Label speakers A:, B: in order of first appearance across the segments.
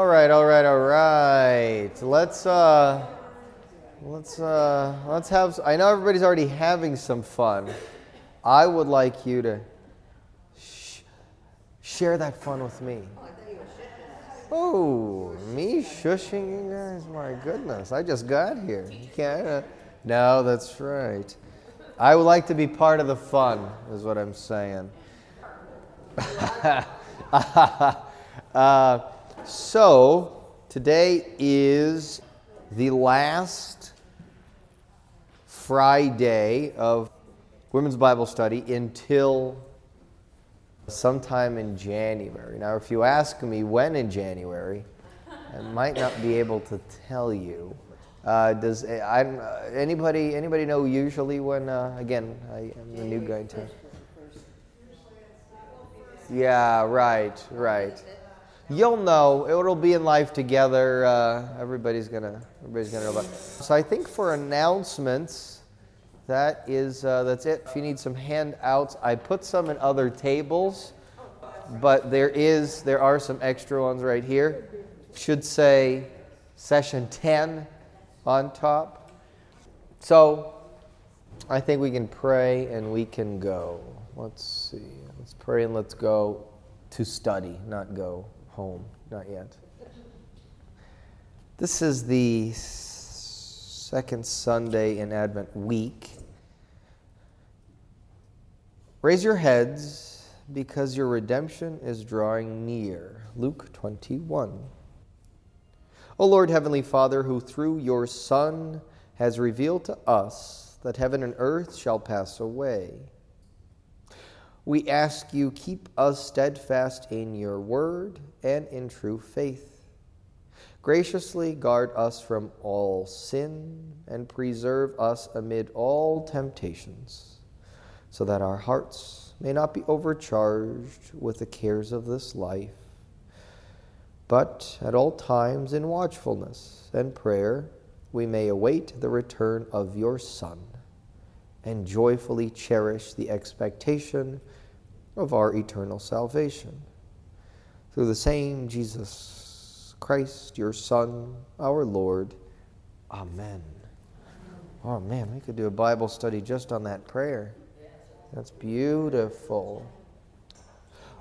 A: All right, all right, all right. Let's uh let's uh let's have I know everybody's already having some fun. I would like you to sh- share that fun with me. Oh, me shushing you guys? My goodness, I just got here. Can't. Uh, no, that's right. I would like to be part of the fun, is what I'm saying. uh, so, today is the last Friday of Women's Bible Study until sometime in January. Now, if you ask me when in January, I might not be able to tell you. Uh, does I, anybody anybody know usually when? Uh, again, I am the new guy too. Yeah, right, right. You'll know. It'll be in life together. Uh, everybody's gonna everybody's gonna know about. It. So I think for announcements, that is uh, that's it. If you need some handouts, I put some in other tables, but there is there are some extra ones right here. Should say session 10 on top. So I think we can pray and we can go. Let's see. Let's pray and let's go to study, not go home. Not yet. This is the second Sunday in Advent week. Raise your heads because your redemption is drawing near. Luke 21. O Lord, Heavenly Father, who through your Son has revealed to us that heaven and earth shall pass away, we ask you, keep us steadfast in your word and in true faith. Graciously guard us from all sin and preserve us amid all temptations, so that our hearts may not be overcharged with the cares of this life but at all times in watchfulness and prayer we may await the return of your Son and joyfully cherish the expectation of our eternal salvation. Through the same Jesus Christ, your Son, our Lord. Amen. Oh man, we could do a Bible study just on that prayer. That's beautiful.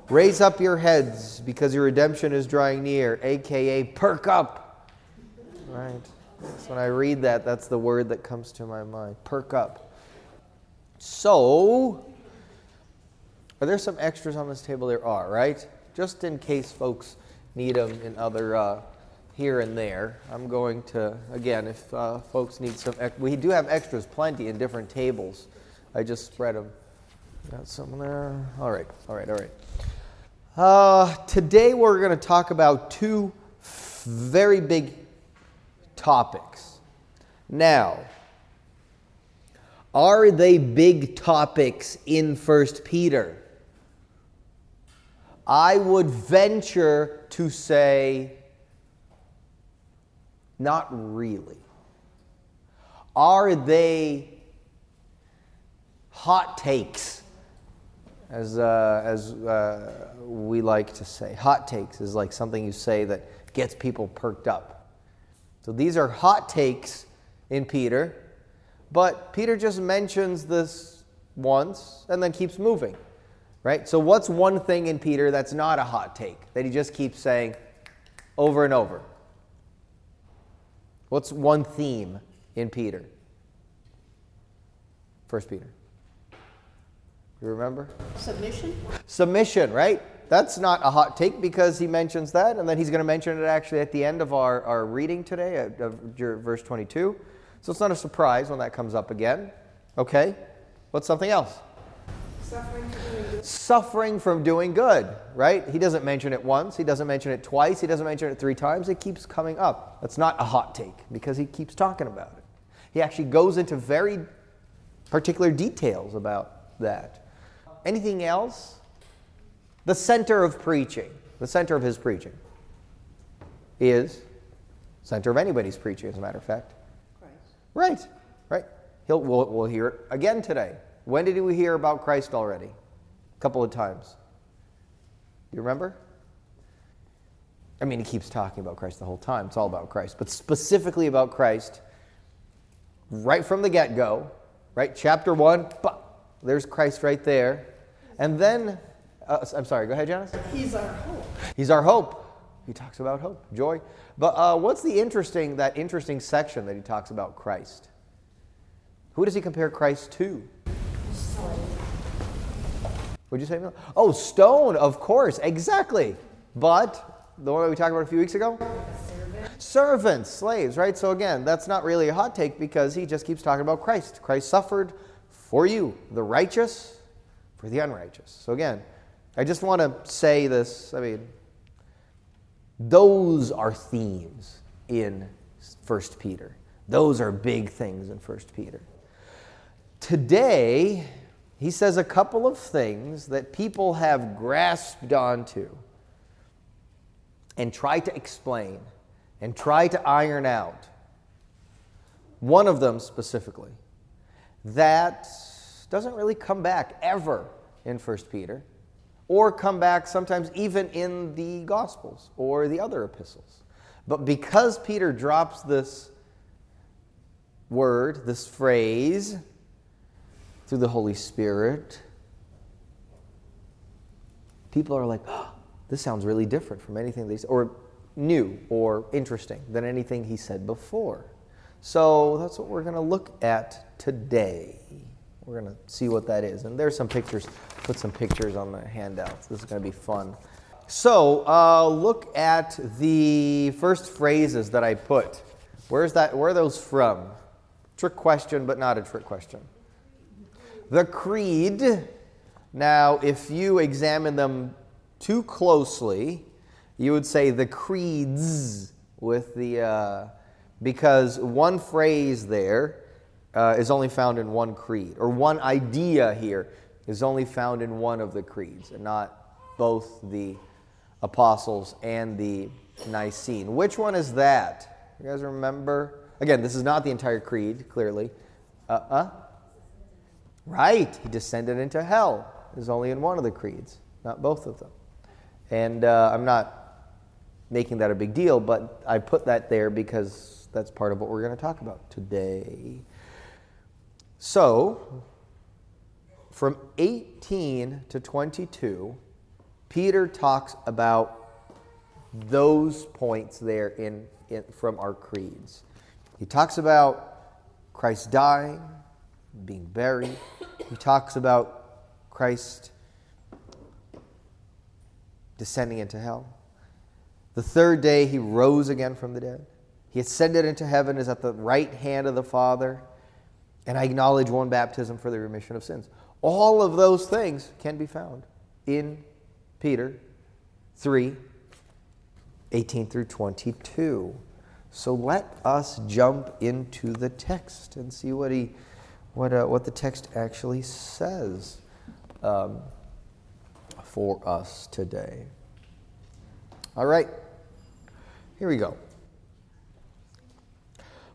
A: Raise up your heads because your redemption is drawing near, aka perk up. Right? So when I read that, that's the word that comes to my mind. Perk up. So, are there some extras on this table? There are, right? Just in case folks need them in other uh, here and there. I'm going to, again, if uh, folks need some, we do have extras plenty in different tables. I just spread them. Got some there. All right, all right, all right. Uh, today we're going to talk about two very big topics. Now, are they big topics in First Peter? I would venture to say not really. Are they hot takes? as, uh, as uh, we like to say. Hot takes is like something you say that gets people perked up. So these are hot takes in Peter, but Peter just mentions this once and then keeps moving, right? So what's one thing in Peter that's not a hot take that he just keeps saying over and over? What's one theme in Peter? First Peter. You remember?
B: Submission?
A: Submission, right? That's not a hot take because he mentions that, and then he's going to mention it actually at the end of our, our reading today, uh, of, of verse 22. So it's not a surprise when that comes up again. Okay? What's something else?
B: Suffering from doing good.
A: Suffering from doing good, right? He doesn't mention it once, he doesn't mention it twice, he doesn't mention it three times. It keeps coming up. That's not a hot take because he keeps talking about it. He actually goes into very particular details about that. Anything else? The center of preaching, the center of his preaching, is center of anybody's preaching, as a matter of fact. Right, right. He'll, we'll, we'll hear it again today. When did we hear about Christ already? A couple of times. Do you remember? I mean, he keeps talking about Christ the whole time. It's all about Christ, but specifically about Christ right from the get go, right? Chapter one, bah, there's Christ right there. And then, uh, I'm sorry, go ahead, Janice.
B: He's our hope.
A: He's our hope. He talks about hope, joy. But uh, what's the interesting, that interesting section that he talks about Christ? Who does he compare Christ to? Would you say? Oh, stone, of course, exactly. But the one that we talked about a few weeks ago? Servants, slaves, right? So again, that's not really a hot take because he just keeps talking about Christ. Christ suffered for you, the righteous, for the unrighteous. So again, I just want to say this. I mean, those are themes in 1 Peter. Those are big things in 1 Peter. Today, he says a couple of things that people have grasped onto and tried to explain and try to iron out. One of them specifically that doesn't really come back ever in 1 Peter or come back sometimes even in the Gospels or the other epistles. But because Peter drops this word, this phrase, through the Holy Spirit, people are like, oh, this sounds really different from anything they said, or new or interesting than anything he said before. So that's what we're going to look at today. We're going to see what that is. And there's some pictures, put some pictures on the handouts. This is going to be fun. So uh, look at the first phrases that I put. Where's that? Where are those from? Trick question, but not a trick question. The creed. Now, if you examine them too closely, you would say the creeds with the, uh, because one phrase there uh, is only found in one creed, or one idea here is only found in one of the creeds, and not both the apostles and the Nicene. Which one is that? You guys remember? Again, this is not the entire creed, clearly. Uh uh. Right, he descended into hell is only in one of the creeds, not both of them. And uh, I'm not making that a big deal, but I put that there because that's part of what we're going to talk about today. So, from 18 to 22, Peter talks about those points there in, in, from our creeds. He talks about Christ dying, being buried. He talks about Christ descending into hell. The third day he rose again from the dead. He ascended into heaven, is at the right hand of the Father, and I acknowledge one baptism for the remission of sins. All of those things can be found in Peter 3 18 through 22. So let us jump into the text and see what, he, what, uh, what the text actually says um, for us today. All right. Here we go.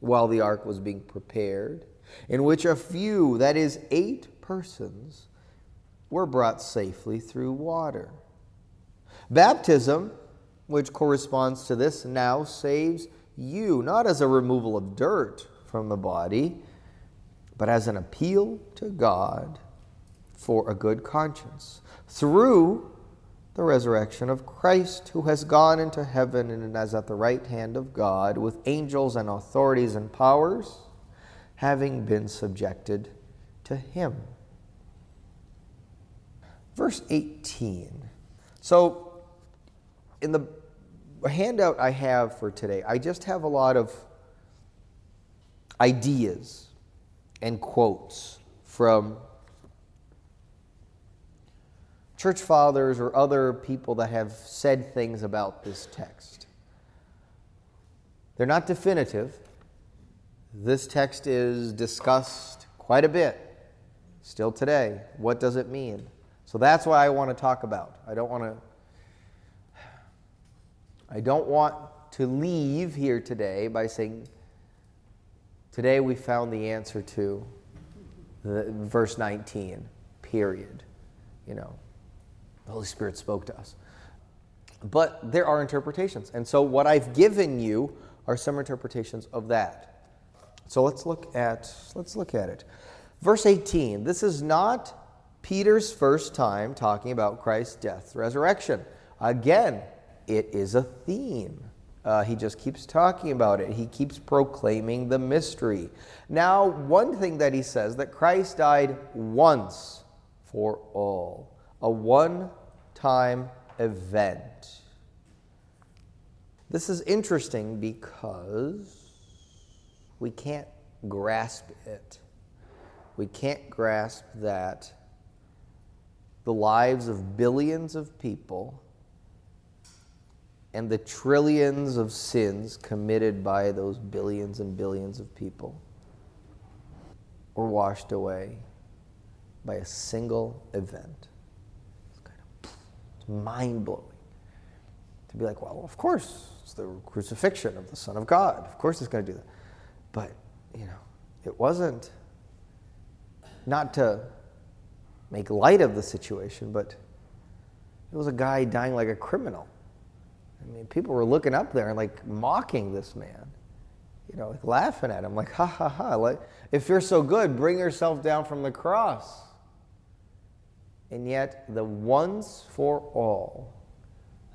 A: while the ark was being prepared, in which a few, that is, eight persons, were brought safely through water. Baptism, which corresponds to this, now saves you, not as a removal of dirt from the body, but as an appeal to God for a good conscience. Through the resurrection of Christ, who has gone into heaven and is at the right hand of God, with angels and authorities and powers, having been subjected to him. Verse 18. So, in the handout I have for today, I just have a lot of ideas and quotes from church fathers or other people that have said things about this text. They're not definitive. This text is discussed quite a bit still today. What does it mean? So that's what I want to talk about. I don't want to I don't want to leave here today by saying today we found the answer to the, verse 19. Period. You know, the Holy Spirit spoke to us. But there are interpretations. And so what I've given you are some interpretations of that. So let's look at let's look at it. Verse 18. This is not Peter's first time talking about Christ's death, resurrection. Again, it is a theme. Uh, he just keeps talking about it. He keeps proclaiming the mystery. Now, one thing that he says that Christ died once for all, a one time event. This is interesting because we can't grasp it. We can't grasp that the lives of billions of people and the trillions of sins committed by those billions and billions of people were washed away by a single event. It's mind blowing to be like, well, of course, it's the crucifixion of the Son of God. Of course, it's going to do that. But, you know, it wasn't not to make light of the situation, but it was a guy dying like a criminal. I mean, people were looking up there and like mocking this man, you know, like laughing at him, like, ha ha ha. Like, if you're so good, bring yourself down from the cross. And yet, the once for all,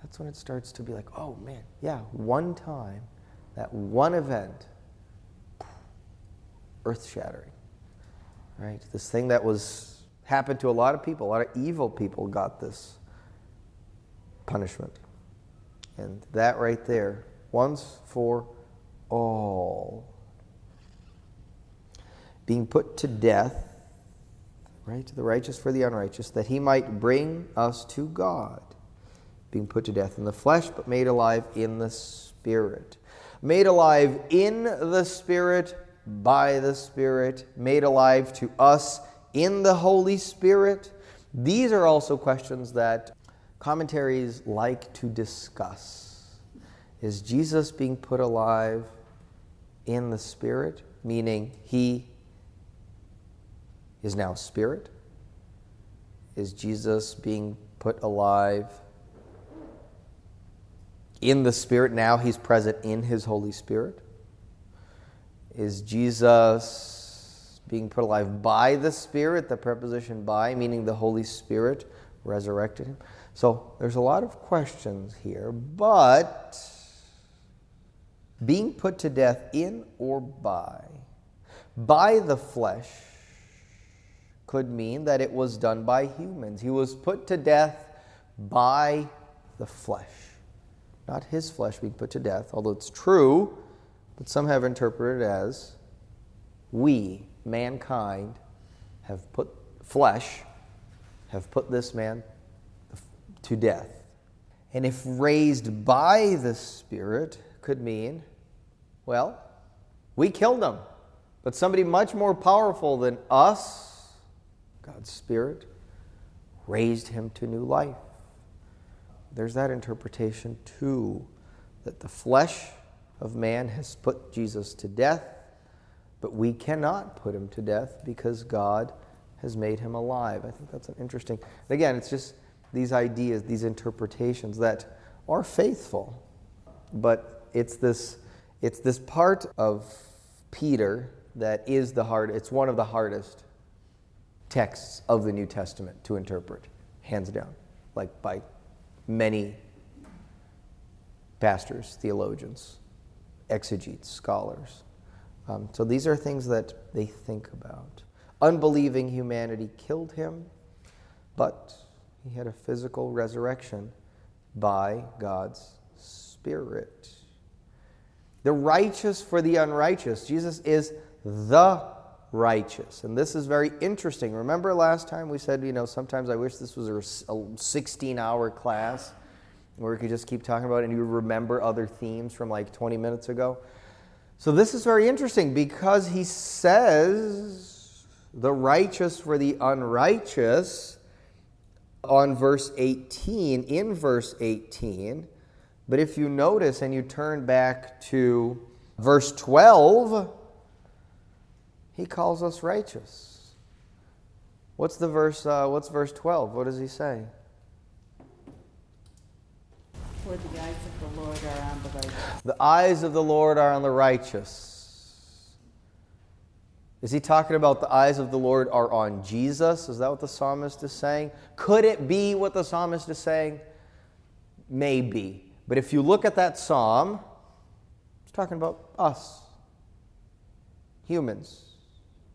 A: that's when it starts to be like, oh man, yeah, one time, that one event, earth shattering. Right? This thing that was happened to a lot of people, a lot of evil people got this punishment. And that right there, once for all. Being put to death, right, to the righteous for the unrighteous, that he might bring us to God. Being put to death in the flesh, but made alive in the spirit. Made alive in the spirit, by the Spirit, made alive to us in the Holy Spirit. These are also questions that commentaries like to discuss. Is Jesus being put alive in the Spirit, meaning he is now Spirit? Is Jesus being put alive in the Spirit? Now he's present in his Holy Spirit. Is Jesus being put alive by the Spirit? The preposition by, meaning the Holy Spirit, resurrected him. So there's a lot of questions here, but being put to death in or by, by the flesh, could mean that it was done by humans. He was put to death by the flesh. Not his flesh being put to death, although it's true, but some have interpreted it as we, mankind, have put flesh, have put this man to death. And if raised by the Spirit, could mean, well, we killed him. But somebody much more powerful than us, God's Spirit, raised him to new life. There's that interpretation too, that the flesh of man has put Jesus to death, but we cannot put him to death because God has made him alive. I think that's an interesting. Again, it's just these ideas, these interpretations that are faithful, but it's this it's this part of Peter that is the hard it's one of the hardest texts of the New Testament to interpret, hands down, like by many pastors, theologians, exegetes, scholars. Um, so these are things that they think about. Unbelieving humanity killed him, but he had a physical resurrection by God's Spirit. The righteous for the unrighteous. Jesus is the righteous. And this is very interesting. Remember last time we said, you know, sometimes I wish this was a 16 hour class where we could just keep talking about it and you remember other themes from like 20 minutes ago. So this is very interesting because he says the righteous for the unrighteous on verse 18, in verse 18. But if you notice and you turn back to verse 12, he calls us righteous. What's the verse? Uh, what's verse 12? What does he say?
B: For the eyes of the Lord are on the righteous.
A: The eyes of the Lord are on the righteous. Is he talking about the eyes of the Lord are on Jesus? Is that what the psalmist is saying? Could it be what the psalmist is saying? Maybe. But if you look at that psalm, it's talking about us, humans,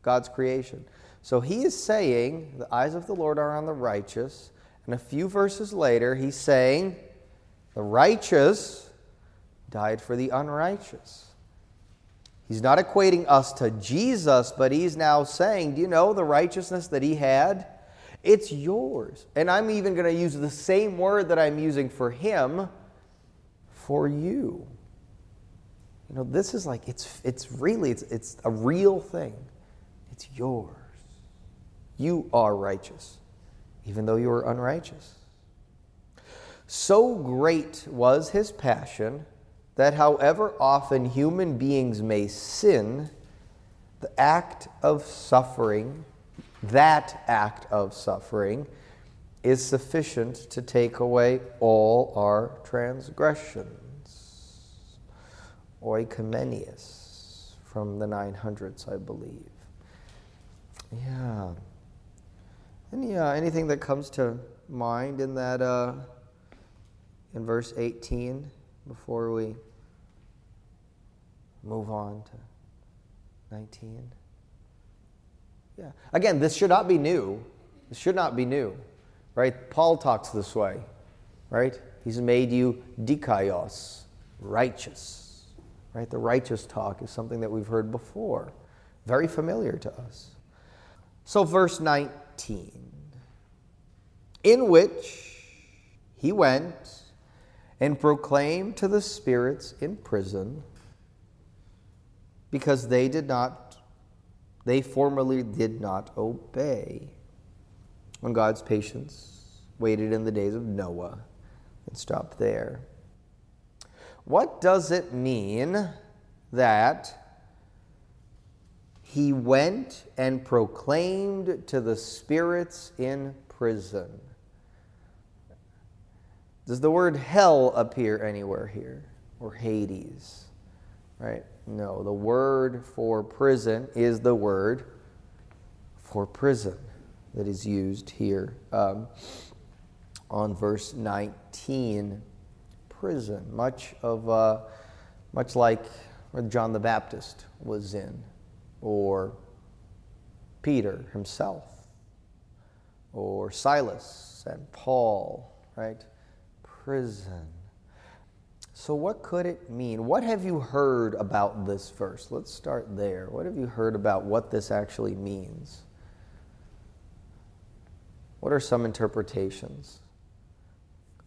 A: God's creation. So he is saying, the eyes of the Lord are on the righteous. And a few verses later, he's saying, the righteous died for the unrighteous. He's not equating us to Jesus, but he's now saying, Do you know the righteousness that he had? It's yours. And I'm even going to use the same word that I'm using for him for you. You know, this is like, it's, it's really, it's, it's a real thing. It's yours. You are righteous, even though you are unrighteous. So great was his passion that however often human beings may sin, the act of suffering, that act of suffering, is sufficient to take away all our transgressions. Oikoumenios from the 900s, I believe. Yeah. Any, uh, anything that comes to mind in that? Uh, in verse 18 before we move on to 19? Yeah. Again, this should not be new. This should not be new, right? Paul talks this way, right? He's made you dikaios, righteous, right? The righteous talk is something that we've heard before, very familiar to us. So, verse 19, in which he went and proclaimed to the spirits in prison because they did not they formerly did not obey when God's patience waited in the days of Noah and stopped there. What does it mean that he went and proclaimed to the spirits in prison? Does the word hell appear anywhere here? Or Hades? Right? No. The word for prison is the word for prison that is used here um, on verse 19. Prison, much of, uh, much like where John the Baptist was in, or Peter himself, or Silas and Paul, right? prison. So, what could it mean? What have you heard about this verse? Let's start there. What have you heard about what this actually means? What are some interpretations?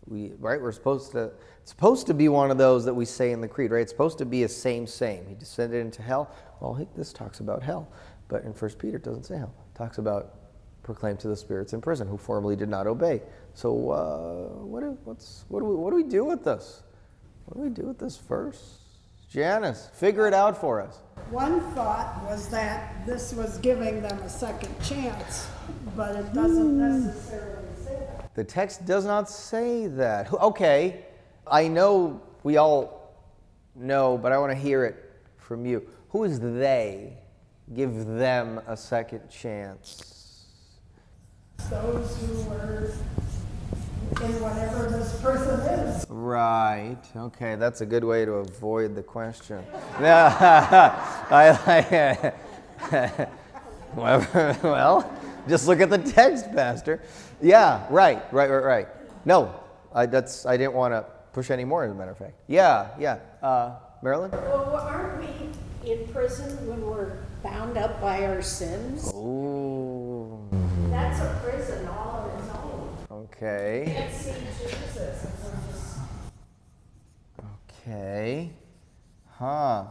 A: We, right, we're supposed to, it's supposed to be one of those that we say in the creed, right? It's supposed to be a same, same. He descended into hell. Well, this talks about hell. But in 1 Peter, it doesn't say hell. It talks about proclaim to the spirits in prison who formerly did not obey. So, uh, what, do, what's, what, do we, what do we do with this? What do we do with this verse? Janice, figure it out for us.
C: One thought was that this was giving them a second chance, but it doesn't necessarily say that.
A: The text does not say that. Okay, I know we all know, but I want to hear it from you. Who is they? Give them a second chance
C: those who were in whatever this person is.
A: Right. Okay, that's a good way to avoid the question. I, I, well, just look at the text, Pastor. Yeah, right, right, right, right. No, I, that's, I didn't want to push any more, as a matter of fact. Yeah, yeah. Uh, Marilyn?
B: Well, aren't we in prison when we're bound up by our sins?
A: Oh.
B: That's a prison all on its own.
A: Okay.
B: Can't see Jesus.
A: Okay. Huh.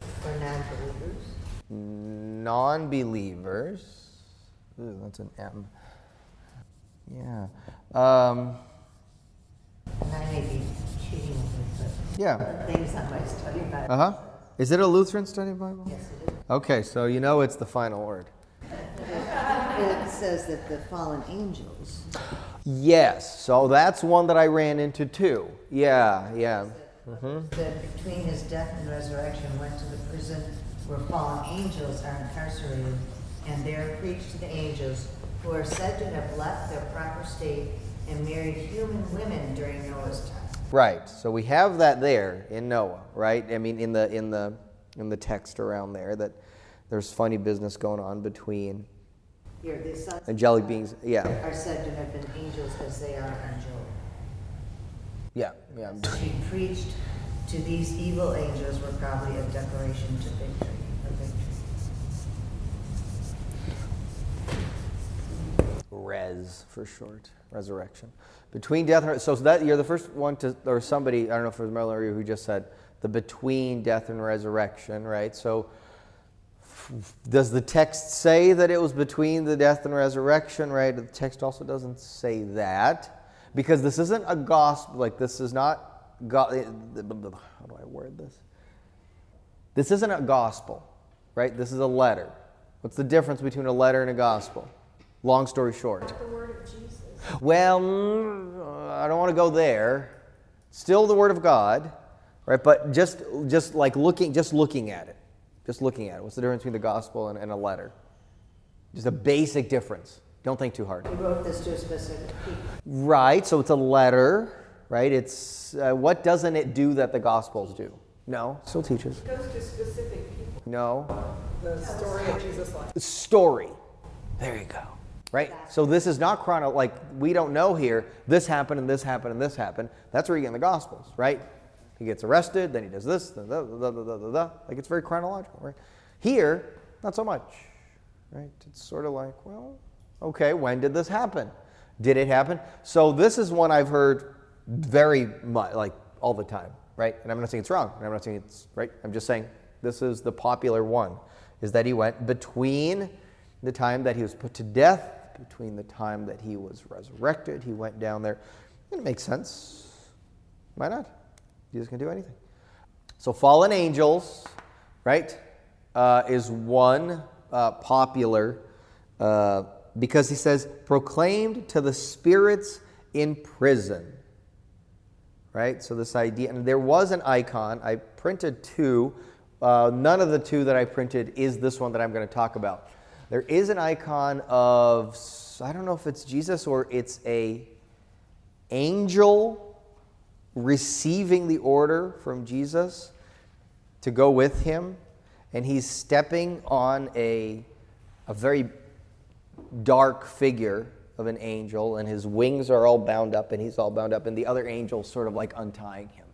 D: For non-believers?
A: Non believers. Ooh, that's an M. Yeah. Um,
D: And I may be cheating a bit,
A: yeah.
D: the things on my study Bible.
A: Uh huh. Is it a Lutheran study Bible?
D: Yes, it is.
A: Okay, so you know it's the final word.
D: It says that the fallen angels,
A: Yes, so that's one that I ran into too. Yeah, yeah.
D: that between his death and resurrection went to the prison where fallen angels are incarcerated, and there preached to the angels who are said to have left their proper state and married human women during Noah's time.
A: Right. So we have that there in Noah, right? I mean, in the in the in the text around there that there's funny business going on between
D: Here, the sons of
A: angelic
D: God
A: beings. Yeah,
D: are said to have been angels as they are on Job.
A: yeah, yeah.
D: She preached to these evil angels were probably a declaration to victory.
A: Res for short, resurrection. Between death and so that you're the first one to, or somebody I don't know if it was Merlin or you who just said the between death and resurrection, right? So does the text say that it was between the death and resurrection, right? The text also doesn't say that because this isn't a gospel. Like this is not God. Eh, how do I word this? This isn't a gospel, right? This is a letter. What's the difference between a letter and a gospel? Long story short.
B: The word of Jesus.
A: Well, I don't want to go there. Still the word of God, right? But just just like looking just looking at it. Just looking at it. What's the difference between the gospel and, and a letter? Just a basic difference. Don't think too hard.
D: He wrote this to a specific people.
A: Right, so it's a letter, right? It's uh, what doesn't it do that the gospels do? No, still teaches.
E: It goes to specific people.
A: No,
E: The story of Jesus' life.
A: story. There you go. Right? So this is not chrono like we don't know here, this happened and this happened and this happened. That's where you get in the gospels, right? He gets arrested, then he does this, da, da, da, da, da, da. like it's very chronological, right? Here, not so much. Right? It's sort of like, well, okay, when did this happen? Did it happen? So this is one I've heard very much like all the time, right? And I'm not saying it's wrong, and I'm not saying it's right. I'm just saying this is the popular one is that he went between the time that he was put to death, between the time that he was resurrected. He went down there. It makes sense. Why not? Jesus can do anything. So, fallen angels, right, uh, is one uh, popular uh, because he says, proclaimed to the spirits in prison. Right? So, this idea, and there was an icon. I printed two. Uh, none of the two that I printed is this one that I'm going to talk about. There is an icon of, I don't know if it's Jesus or it's a angel receiving the order from Jesus to go with him, and he's stepping on a, a very dark figure of an angel, and his wings are all bound up, and he's all bound up, and the other angel's sort of like untying him.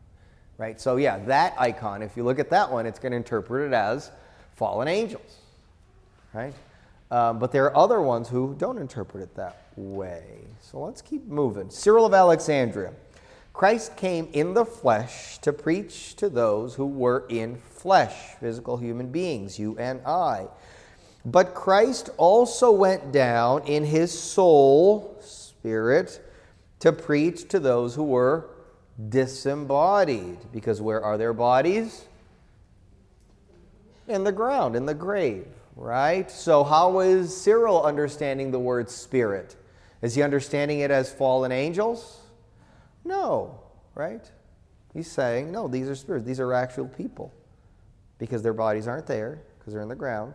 A: Right? So, yeah, that icon, if you look at that one, it's going to interpret it as fallen angels. Right? Um, but there are other ones who don't interpret it that way. So let's keep moving. Cyril of Alexandria. Christ came in the flesh to preach to those who were in flesh, physical human beings, you and I. But Christ also went down in his soul, spirit, to preach to those who were disembodied. Because where are their bodies? In the ground, in the grave, right? So, how is Cyril understanding the word spirit? Is he understanding it as fallen angels? No, right? He's saying, no, these are spirits. These are actual people because their bodies aren't there because they're in the ground.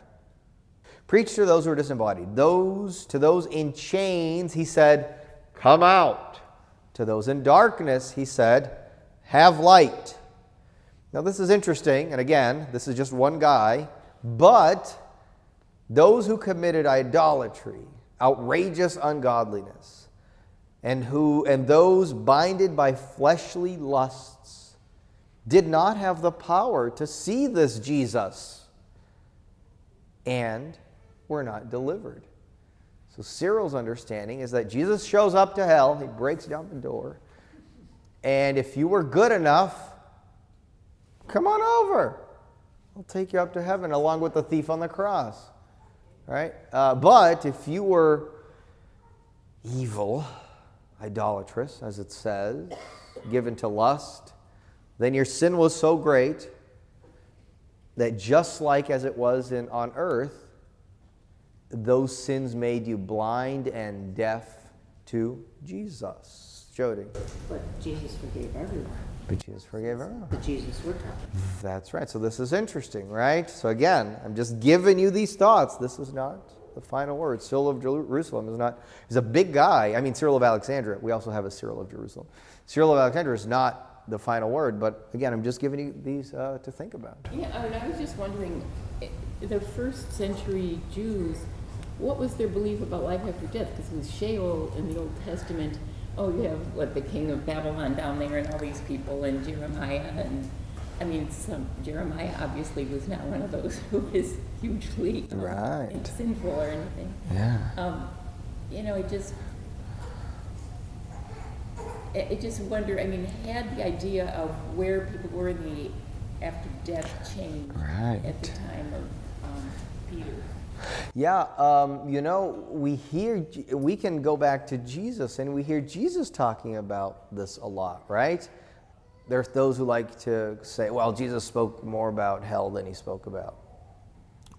A: Preach to those who are disembodied. Those to those in chains, he said, "Come out." To those in darkness, he said, "Have light." Now this is interesting, and again, this is just one guy, but those who committed idolatry, outrageous ungodliness, and who and those binded by fleshly lusts did not have the power to see this Jesus and were not delivered. So Cyril's understanding is that Jesus shows up to hell, he breaks down the door, And if you were good enough, come on over. I'll take you up to heaven along with the thief on the cross. Right? Uh, but if you were evil, idolatrous, as it says, given to lust, then your sin was so great that just like as it was in, on earth, those sins made you blind and deaf to Jesus. Jody.
B: But Jesus forgave everyone.
A: But Jesus forgave everyone.
B: But Jesus we're talking.
A: That's right. So this is interesting, right? So again, I'm just giving you these thoughts. This is not the final word. Cyril of Jerusalem is not is a big guy. I mean Cyril of Alexandria. We also have a Cyril of Jerusalem. Cyril of Alexandria is not the final word, but again, I'm just giving you these uh, to think about.
F: Yeah, and I was just wondering, eh, the first century Jews, what was their belief about life after death? Because it was Sheol in the Old Testament. Oh, you have what the king of Babylon down there, and all these people, and Jeremiah, and I mean, some Jeremiah obviously was not one of those who was hugely um,
A: Right.
F: sinful or anything.
A: Yeah.
F: Um, you know, it just, I I just wonder, I mean, had the idea of where people were in the after death changed
A: Right.
F: at the time of um, Peter?
A: Yeah, um, you know, we hear, we can go back to Jesus and we hear Jesus talking about this a lot, right? There's those who like to say, well, Jesus spoke more about hell than he spoke about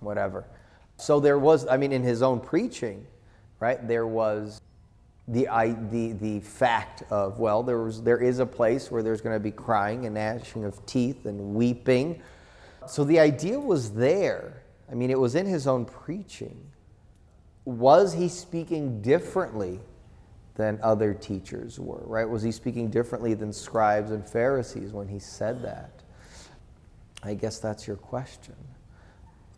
A: whatever. So there was, I mean, in his own preaching, right, there was the, I, the, the fact of, well, there, was, there is a place where there's going to be crying and gnashing of teeth and weeping. So the idea was there. I mean, it was in his own preaching. Was he speaking differently than other teachers were, right? Was he speaking differently than scribes and Pharisees when he said that? I guess that's your question.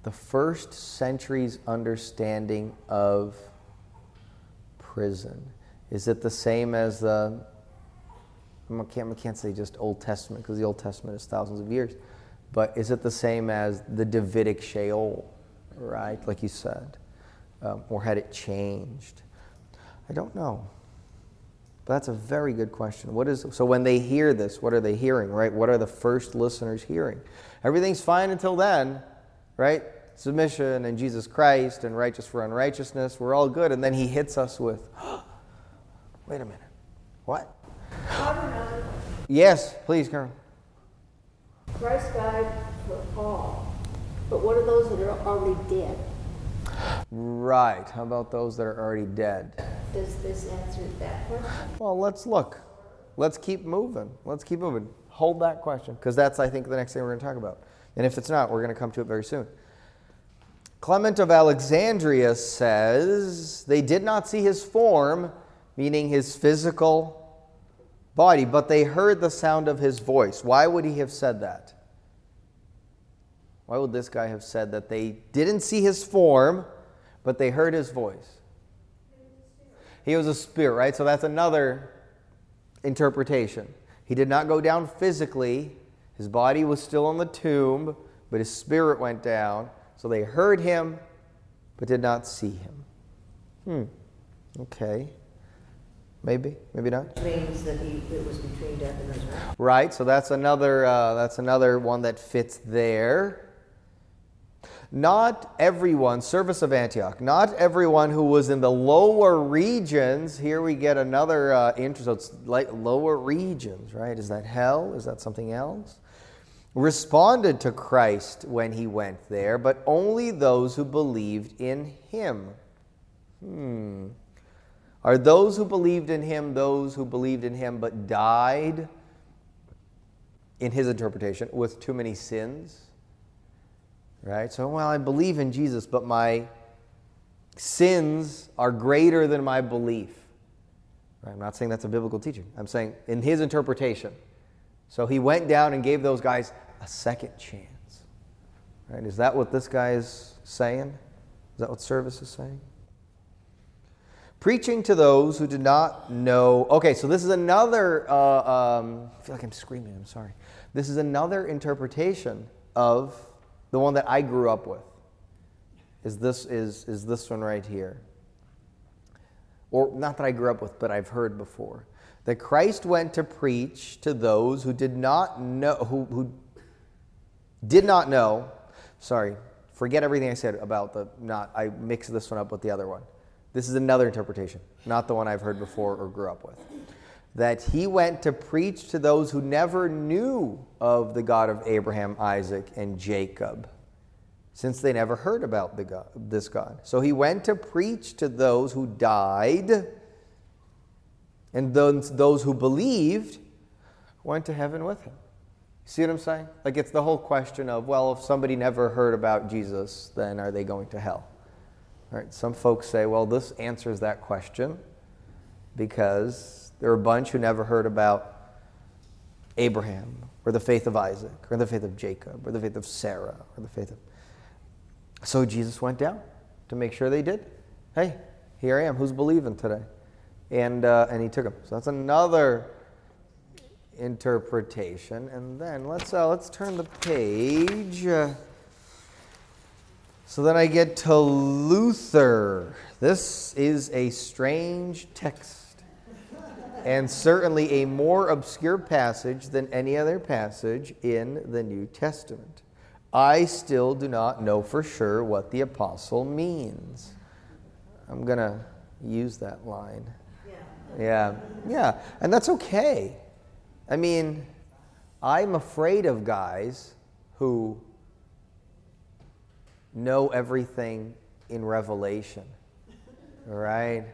A: The first century's understanding of prison is it the same as the I can't, I can't say just Old Testament because the Old Testament is thousands of years, but is it the same as the Davidic Sheol, right? Like you said, um, or had it changed? I don't know. But that's a very good question. What is so when they hear this? What are they hearing? Right? What are the first listeners hearing? Everything's fine until then, right? Submission and Jesus Christ and righteous for unrighteousness. We're all good, and then he hits us with, wait a minute, what? Yes, please, Carol.
B: Christ died for all. But what are those that are already dead?
A: Right. How about those that are already dead?
B: Does this answer that question?
A: Well, let's look. Let's keep moving. Let's keep moving. Hold that question because that's, I think, the next thing we're going to talk about. And if it's not, we're going to come to it very soon. Clement of Alexandria says they did not see his form, meaning his physical body, but they heard the sound of his voice. Why would he have said that? Why would this guy have said that they didn't see his form, but they heard his voice? He was a spirit, right? So that's another interpretation. He did not go down physically, his body was still in the tomb, but his spirit went down. So they heard him, but did not see him. Hmm. Okay. Maybe, maybe not.
D: means that he, it was between death and resurrection.
A: Right. So that's another. Uh, that's another one that fits there. Not everyone, Severus of Antioch, not everyone who was in the lower regions. Here we get another uh, interest. So it's like lower regions, right? Is that hell? Is that something else? Responded to Christ when he went there, but only those who believed in him. Hmm. Are those who believed in him those who believed in him but died, in his interpretation, with too many sins? Right? So, well, I believe in Jesus, but my sins are greater than my belief. I'm not saying that's a biblical teaching. I'm saying in his interpretation. So he went down and gave those guys a second chance. Right? Is that what this guy is saying? Is that what Severus is saying? Preaching to those who did not know. Okay, so this is another. Uh, um, I feel like I'm screaming. I'm sorry. This is another interpretation of the one that I grew up with. Is this is is this one right here? Or not that I grew up with, but I've heard before. that Christ went to preach to those who did not know who, who did not know. Sorry, forget everything I said about the not. I mixed this one up with the other one. This is another interpretation, not the one I've heard before or grew up with. That he went to preach to those who never knew of the God of Abraham, Isaac, and Jacob, since they never heard about God, this God. So he went to preach to those who died, and those, those who believed went to heaven with him. See what I'm saying? Like it's the whole question of, well, if somebody never heard about Jesus, then are they going to hell? Right, some folks say, well, this answers that question because there are a bunch who never heard about Abraham or the faith of Isaac or the faith of Jacob or the faith of Sarah or the faith of. So Jesus went down to make sure they did. Hey, here I am. Who's believing today? And, uh, and he took them. So that's another interpretation. And then let's, uh, let's turn the page. Uh, so then I get to Luther. This is a strange text, and certainly a more obscure passage than any other passage in the New Testament. I still do not know for sure what the apostle means. I'm going to use that line. Yeah, yeah, and that's okay. I mean, I'm afraid of guys who know everything in Revelation. Right?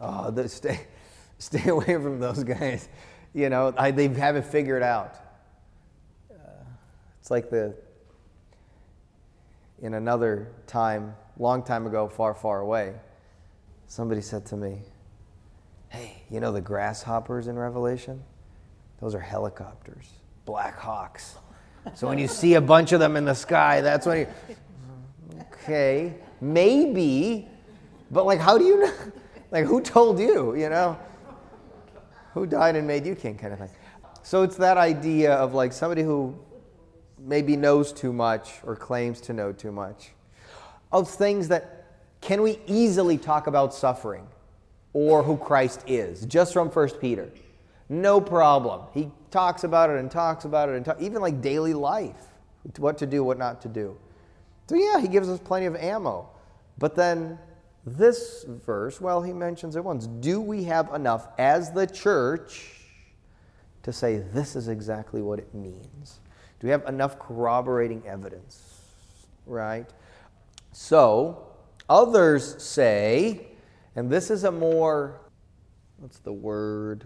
A: Oh, the, stay, stay away from those guys. You know, I, they haven't figured out. Uh, it's like the, in another time, long time ago, far, far away, somebody said to me, Hey, you know the grasshoppers in Revelation? Those are helicopters, Black Hawks. So when you see a bunch of them in the sky, that's when you. Okay, maybe, but like, how do you know? Like, who told you, you know? Who died and made you king, kind of thing. So it's that idea of like somebody who maybe knows too much or claims to know too much of things that can we easily talk about suffering or who Christ is just from 1 Peter? No problem. He talks about it and talks about it and talk, even like daily life, what to do, what not to do. So, yeah, he gives us plenty of ammo. But then this verse, well, he mentions it once. Do we have enough as the church to say this is exactly what it means? Do we have enough corroborating evidence? Right? So, others say, and this is a more, what's the word?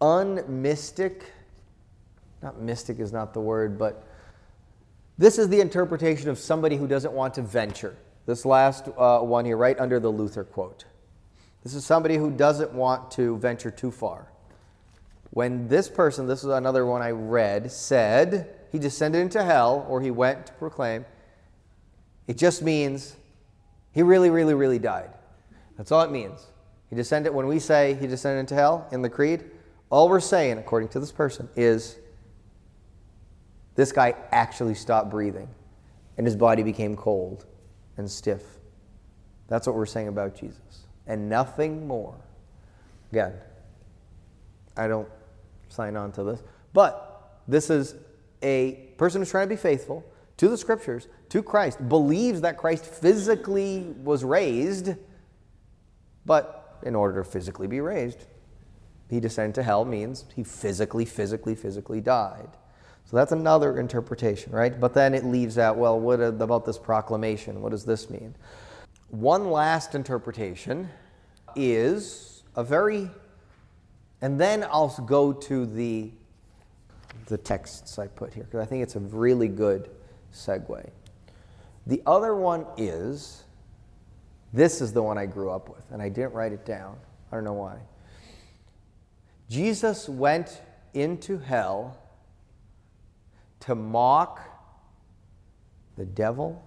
A: Unmystic. Not mystic is not the word, but this is the interpretation of somebody who doesn't want to venture. This last uh, one here, right under the Luther quote. This is somebody who doesn't want to venture too far. When this person, this is another one I read, said he descended into hell or he went to proclaim, it just means he really, really, really died. That's all it means. He descended, when we say he descended into hell in the creed, all we're saying, according to this person, is this guy actually stopped breathing and his body became cold and stiff. That's what we're saying about Jesus. And nothing more. Again, I don't sign on to this, but this is a person who's trying to be faithful to the scriptures, to Christ, believes that Christ physically was raised, but in order to physically be raised, he descended to hell means he physically, physically, physically died. So that's another interpretation, right? But then it leaves out, well, what about this proclamation? What does this mean? One last interpretation is a very, and then I'll go to the the texts I put here because I think it's a really good segue. The other one is this is the one I grew up with, and I didn't write it down. I don't know why. Jesus went into hell to mock the devil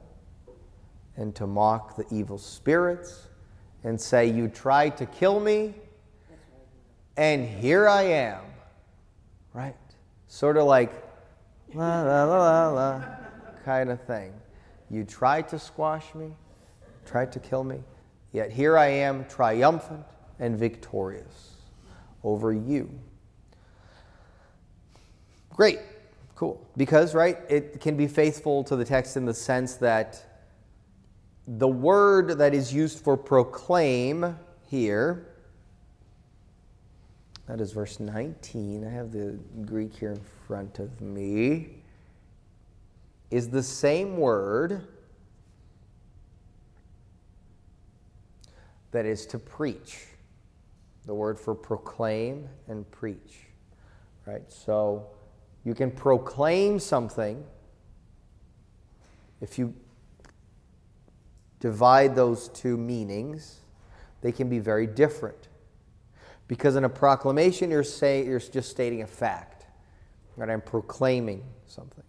A: and to mock the evil spirits and say, You tried to kill me, and here I am. Right? Sort of like, la la la la la kind of thing. You tried to squash me, tried to kill me, yet here I am triumphant and victorious. over you. Great, cool. Because, right, it can be faithful to the text in the sense that the word that is used for proclaim here, that is verse 19. I have the Greek here in front of me, is the same word that is to preach. The word for proclaim and preach. Right? So you can proclaim something if you divide those two meanings, they can be very different. Because in a proclamation, you're, say, you're just stating a fact, right? I'm proclaiming something.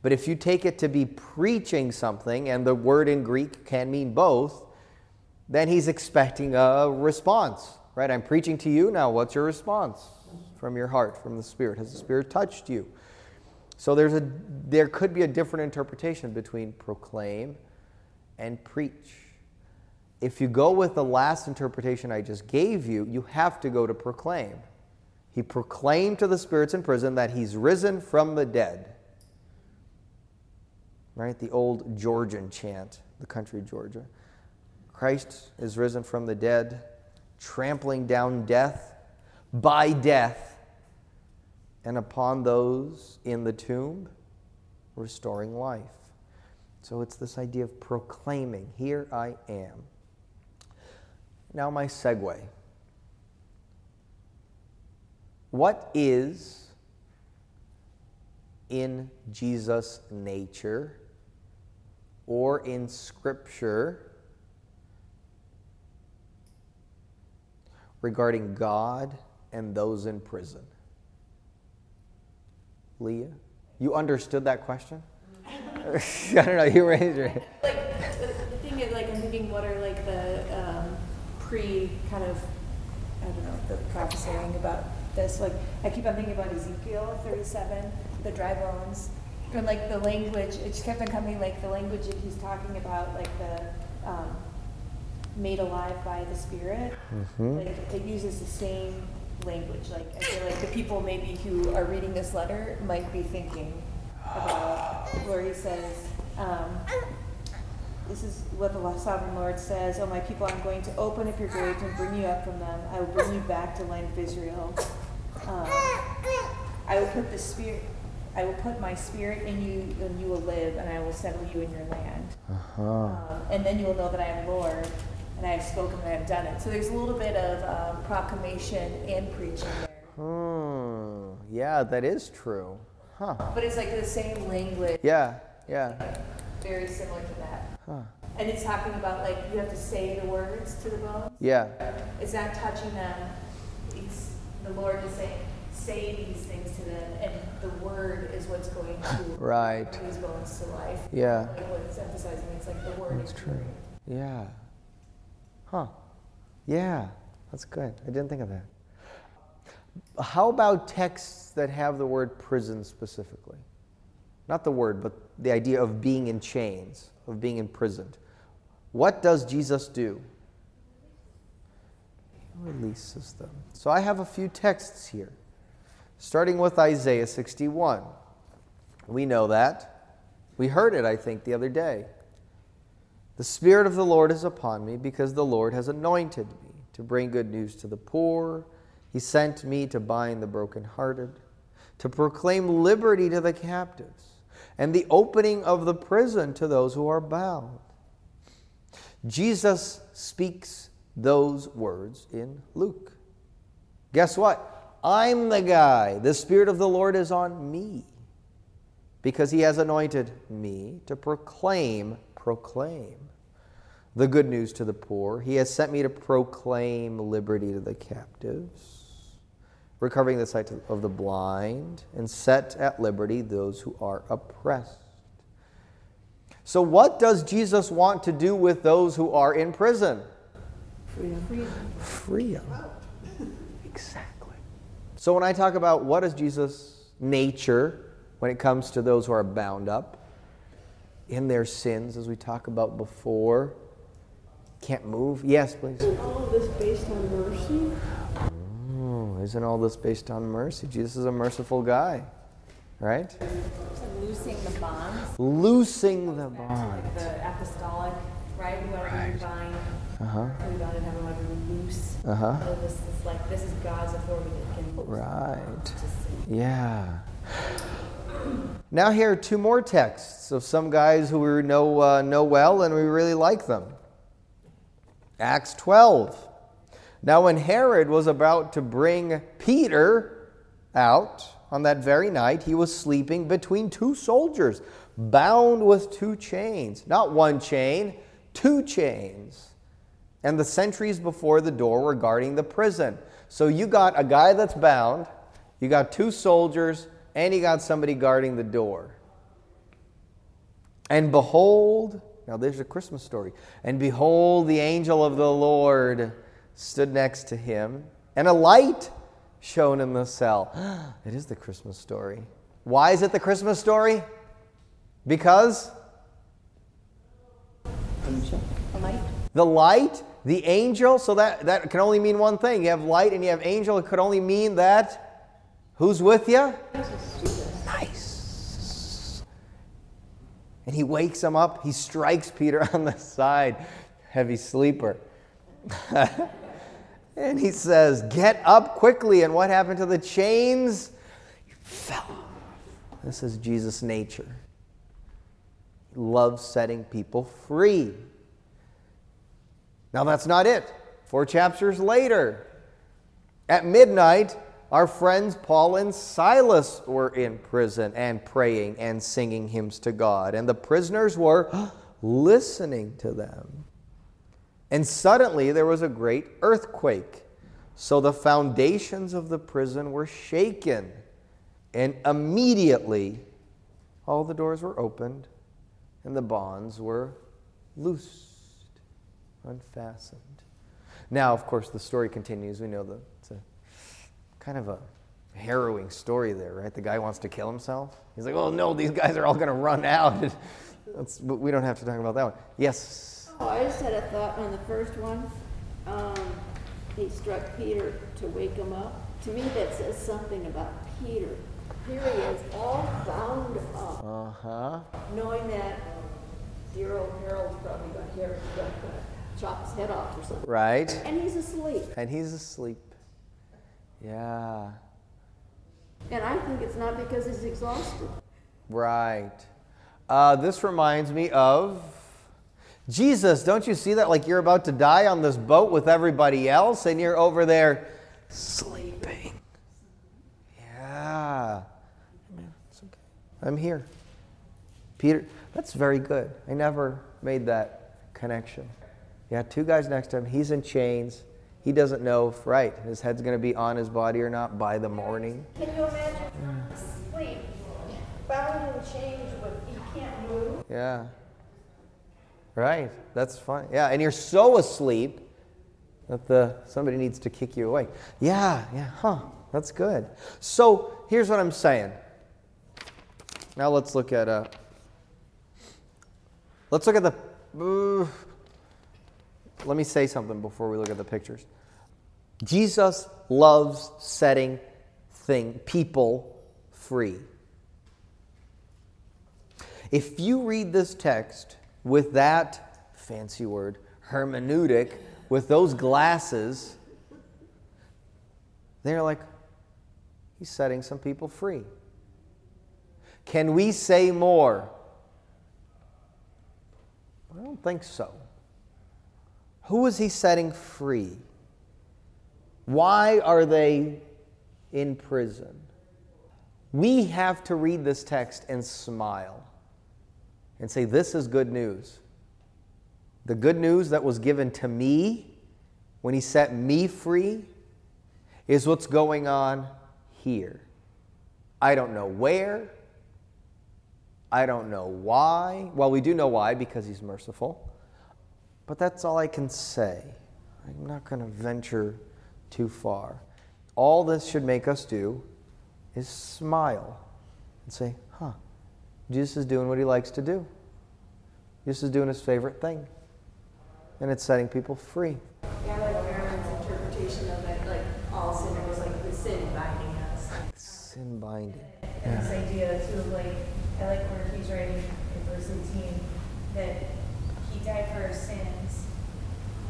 A: But if you take it to be preaching something, and the word in Greek can mean both, then he's expecting a response, right? I'm preaching to you now. What's your response from your heart, from the Spirit? Has the Spirit touched you? So there's a, there could be a different interpretation between proclaim and preach. If you go with the last interpretation I just gave you, you have to go to proclaim. He proclaimed to the spirits in prison that he's risen from the dead. Right? The old Georgian chant, the country Georgia. Christ is risen from the dead, trampling down death by death, and upon those in the tomb, restoring life. So it's this idea of proclaiming, Here I am. Now, my segue. What is in Jesus' nature or in Scripture regarding God and those in prison? Leah, you understood that question? I don't know. You raised your hand.
G: Like the, the thing is, like I'm thinking, what are like the um, pre kind of I don't know the prophesying about this. Like I keep on thinking about Ezekiel 37, the dry bones, and like the language. It just kept on coming like the language that he's talking about, like the um, made alive by the Spirit.
A: Mhm.
G: Like it uses the same language. Like I feel like the people maybe who are reading this letter might be thinking about where he says, um, this is what the sovereign Lord says, Oh, my people, I'm going to open up your graves and bring you up from them. I will bring you back to the land of Israel. Um, I will put the spirit, I will put my spirit in you, and you will live, and I will settle you in your land.
A: Uh-huh.
G: Um, and then you will know that I am Lord, and I have spoken and I have done it. So there's a little bit of um, proclamation and preaching there.
A: Hmm. Yeah, that is true. Huh.
G: But it's like the same language.
A: Yeah, yeah.
G: very similar to that.
A: Huh.
G: And it's talking about like you have to say the words to the bones.
A: Yeah.
G: It's not touching them. It's the Lord is saying, say these things to them, and the word is what's going to
A: Right.
G: bring these bones to life.
A: Yeah.
G: Like what it's emphasizing, it's like the word
A: That's
G: is
A: true. Yeah. Huh. Yeah. That's good. I didn't think of that. How about texts that have the word prison specifically? Not the word, but the idea of being in chains, of being imprisoned. What does Jesus do? He releases them. So I have a few texts here, starting with Isaiah 61. We know that. We heard it, I think, the other day. The Spirit of the Lord is upon me because the Lord has anointed me to bring good news to the poor. He sent me to bind the brokenhearted, to proclaim liberty to the captives, and the opening of the prison to those who are bound. Jesus speaks those words in Luke. Guess what? I'm the guy. The Spirit of the Lord is on me because he has anointed me to proclaim, proclaim the good news to the poor. He has sent me to proclaim liberty to the captives, recovering the sight of the blind, and set at liberty those who are oppressed. So, what does Jesus want to do with those who are in prison? Free them. Exactly. So, when I talk about what is Jesus' nature when it comes to those who are bound up in their sins, as we talked about before, can't move. Yes, please.
B: Isn't all of this based on mercy?
A: Oh, Isn't all this based on mercy? Jesus is a merciful guy, right?
G: Loosing the bonds.
A: Loosing the bond.
G: The apostolic, right? We want to be.
A: Uh huh.
G: We want to have we want to loose.
A: Uh huh.
G: So this is like this is God's authority that can loose
A: Right. Yeah. Now here are two more texts of some guys who we know uh, know well and we really like them. Acts 12. Now when Herod was about to bring Peter out on that very night, he was sleeping between two soldiers, bound with two chains. Not one chain, two chains. And the sentries before the door were guarding the prison. So you got a guy that's bound, you got two soldiers, and you got somebody guarding the door. And behold, now there's a Christmas story. And behold, the angel of the Lord stood next to him, and a light shone in the cell. It is the Christmas story. Why is it the Christmas story? Because
G: A light.
A: the light, the angel, so that, that can only mean one thing. You have light and you have angel, it could only mean that who's with you? Nice. And he wakes him up, he strikes Peter on the side, heavy sleeper. and he says, Get up quickly. And what happened to the chains? He fell off. This is Jesus' nature. He loves setting people free. Now, that's not it. Four chapters later, at midnight, our friends Paul and Silas were in prison and praying and singing hymns to God, and the prisoners were listening to them. And suddenly there was a great earthquake. So the foundations of the prison were shaken, and immediately all the doors were opened and the bonds were loosed unfastened. Now, of course, the story continues. We know a kind of a harrowing story there, right? The guy wants to kill himself. He's like, "Oh no, these guys are all going to run out." That's, but we don't have to talk about that one. Yes.
B: Oh, I just had a thought on the first one. Um, he struck Peter to wake him up. To me, that says something about Peter. Here he is, all bound up,
A: Uh huh.
B: knowing that dear old Harold's probably going to chop his head off or something.
A: Right.
B: And he's asleep.
A: And he's asleep. Yeah.
B: And I think it's not because he's exhausted.
A: Right. Uh, this reminds me of Jesus. Don't you see that? Like you're about to die on this boat with everybody else, and you're over there sleeping. Yeah. It's okay. I'm here. Peter, that's very good. I never made that connection. Yeah, two guys next to him. He's in chains. He doesn't know if, right, his head's going to be on his body or not by the morning.
B: Can you imagine asleep, bound in chains, but he can't move?
A: Yeah. Right. That's fine. Yeah, and you're so asleep that the somebody needs to kick you awake. Yeah, yeah, huh. That's good. So here's what I'm saying. Now let's look at uh let's look at the uh, let me say something before we look at the pictures. Jesus loves setting thing people free. If you read this text with that fancy word, hermeneutic, with those glasses, they're like, he's setting some people free. Can we say more? I don't think so. Who is he setting free? Why are they in prison? We have to read this text and smile and say, This is good news. The good news that was given to me when he set me free is what's going on here. I don't know where. I don't know why. Well, we do know why because he's merciful. But that's all I can say. I'm not going to venture too far. All this should make us do is smile and say, huh, Jesus is doing what he likes to do. Jesus is doing his favorite thing. And it's setting people free.
G: Yeah, like Marilyn's interpretation of it, like all sinners, like this sin binding us.
A: Sin binding.
G: And this idea too of like, I like where he's writing in verse eighteen, that he died for our sins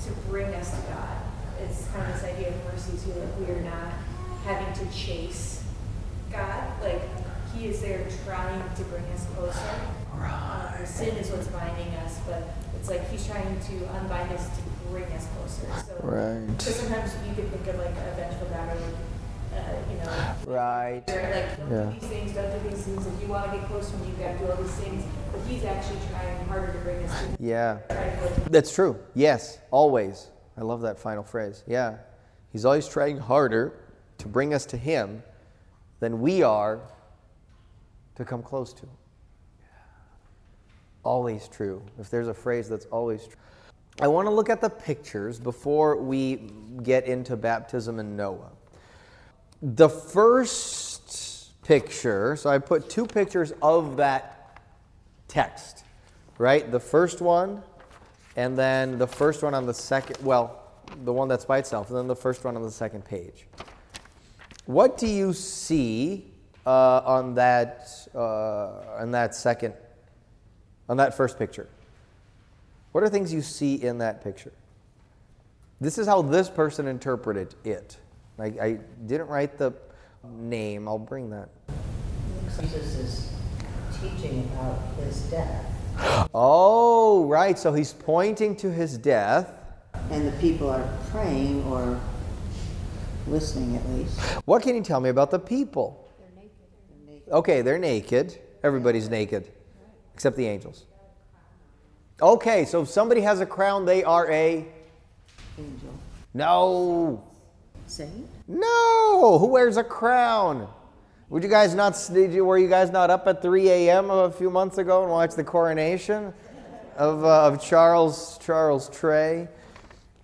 G: to bring us to God. It's kind of this idea of mercy too, like we are not having to chase God, like he is there trying to bring us closer. Right. sin is what's binding us, but it's like he's trying to unbind us to bring us closer. So,
A: Right.
G: Because sometimes you can think of like a vengeful God or like, uh, you know,
A: Right.
G: like, don't
A: Yeah.
G: do these things, don't do these things. If you want to get close to him, you've got to do all these things. But he's actually trying harder to bring us to.
A: Yeah.
G: Trying to like,
A: That's true. Yes, always. I love that final phrase. Yeah. He's always trying harder to bring us to Him than we are to come close to Him. Always true. If there's a phrase that's always true. I want to look at the pictures before we get into baptism and Noah. The first picture, so I put two pictures of that text, right? The first one, and then the first one on the second, well, the one that's by itself, and then the first one on the second page. What do you see uh, on that uh, on that second, on that first picture? What are things you see in that picture? This is how this person interpreted it. I, I didn't write the name. I'll bring that.
D: Jesus is teaching about his death,
A: Oh, right. So he's pointing to his death.
H: And the people are praying or listening at least.
A: What can you tell me about the people? They're naked. Okay, they're naked. Everybody's naked, except the angels. Okay, so if somebody has a crown, they are a.
H: Angel.
A: No.
H: Saint?
A: No. Who wears a crown? Would you guys not? Did you, were you guys not up at 3 a.m. a few months ago and watched the coronation of, uh, of Charles Charles Trey?